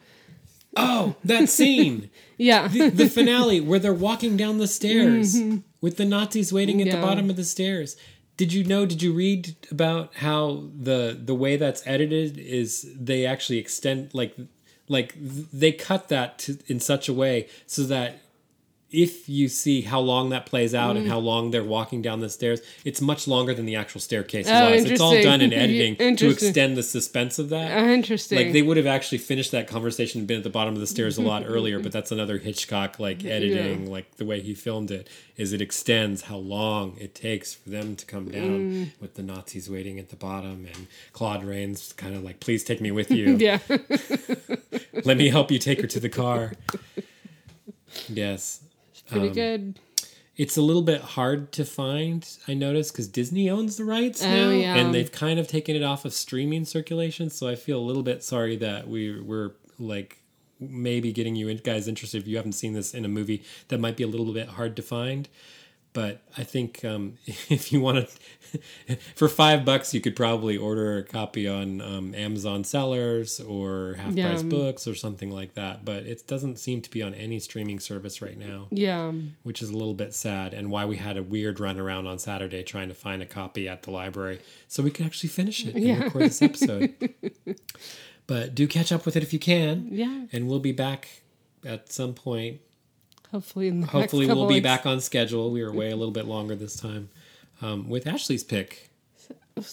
Oh, that scene. [LAUGHS] yeah, the, the finale where they're walking down the stairs with the Nazis waiting at the Mm-hmm. Bottom of the stairs. Did you know? Did you read about how the the way that's edited is they actually extend like like they cut that to, in such a way so that if you see how long that plays out Mm. and how long they're walking down the stairs, it's much longer than the actual staircase Oh, was. It's all done in [LAUGHS] editing to extend the suspense of that. Uh, interesting. Like they would have actually finished that conversation and been at the bottom of the stairs a lot earlier, but that's another Hitchcock like editing, like the way he filmed it, is it extends how long it takes for them to come down Mm. with the Nazis waiting at the bottom and Claude Rains kind of like, please take me with [LAUGHS] you. yeah, [LAUGHS] Let me help you take her to the car. Yes. Pretty Um, good. It's a little bit hard to find, I noticed, because Disney owns the rights Oh, now, yeah. and they've kind of taken it off of streaming circulation. So I feel a little bit sorry that we we're like maybe getting you guys interested if you haven't seen this in a movie that might be a little bit hard to find. But I think um, [LAUGHS] if you want to, [LAUGHS] for five bucks, you could probably order a copy on um, Amazon Sellers or Half Yeah. Price Books or something like that. But it doesn't seem to be on any streaming service right now, Yeah. which is a little bit sad. And why we had a weird run around on Saturday trying to find a copy at the library so we could actually finish it and Yeah. record this episode. [LAUGHS] but do catch up with it if you can. Yeah. And we'll be back at some point Hopefully in the hopefully we'll be weeks. back on schedule. We were way a little bit longer this time um, with Ashley's pick,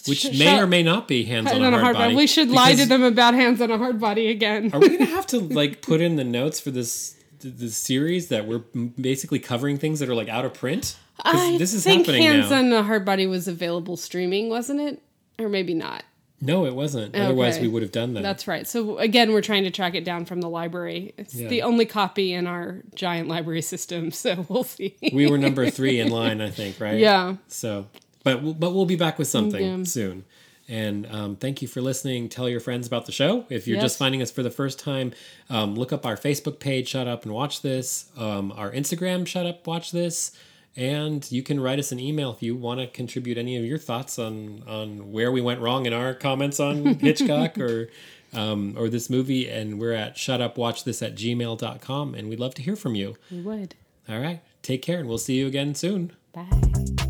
which Sh- may or may not be hands on a hard, body. We should lie to them about Hands on a Hardbody again. Are we gonna [LAUGHS] have to like put in the notes for this th- this series that we're basically covering things that are like out of print? I this is think happening hands now. on a hard body was available streaming, wasn't it? Or maybe not. No, it wasn't. Otherwise, we would have done that. That's right. So again, we're trying to track it down from the library. It's Yeah. the only copy in our giant library system, [LAUGHS] so we'll see. we were number three in line, I think, right? yeah. So, but we'll, but we'll be back with something Yeah. soon. And um, thank you for listening. Tell your friends about the show. If you're just finding us for the first time, um, look up our Facebook page, Shut Up and Watch This. Um, our Instagram, Shut Up, Watch This. And you can write us an email if you want to contribute any of your thoughts on on where we went wrong in our comments on [LAUGHS] Hitchcock or um, or this movie. And we're at shutupwatchthis at gmail.com. And we'd love to hear from you. We would. All right. Take care, and we'll see you again soon. Bye.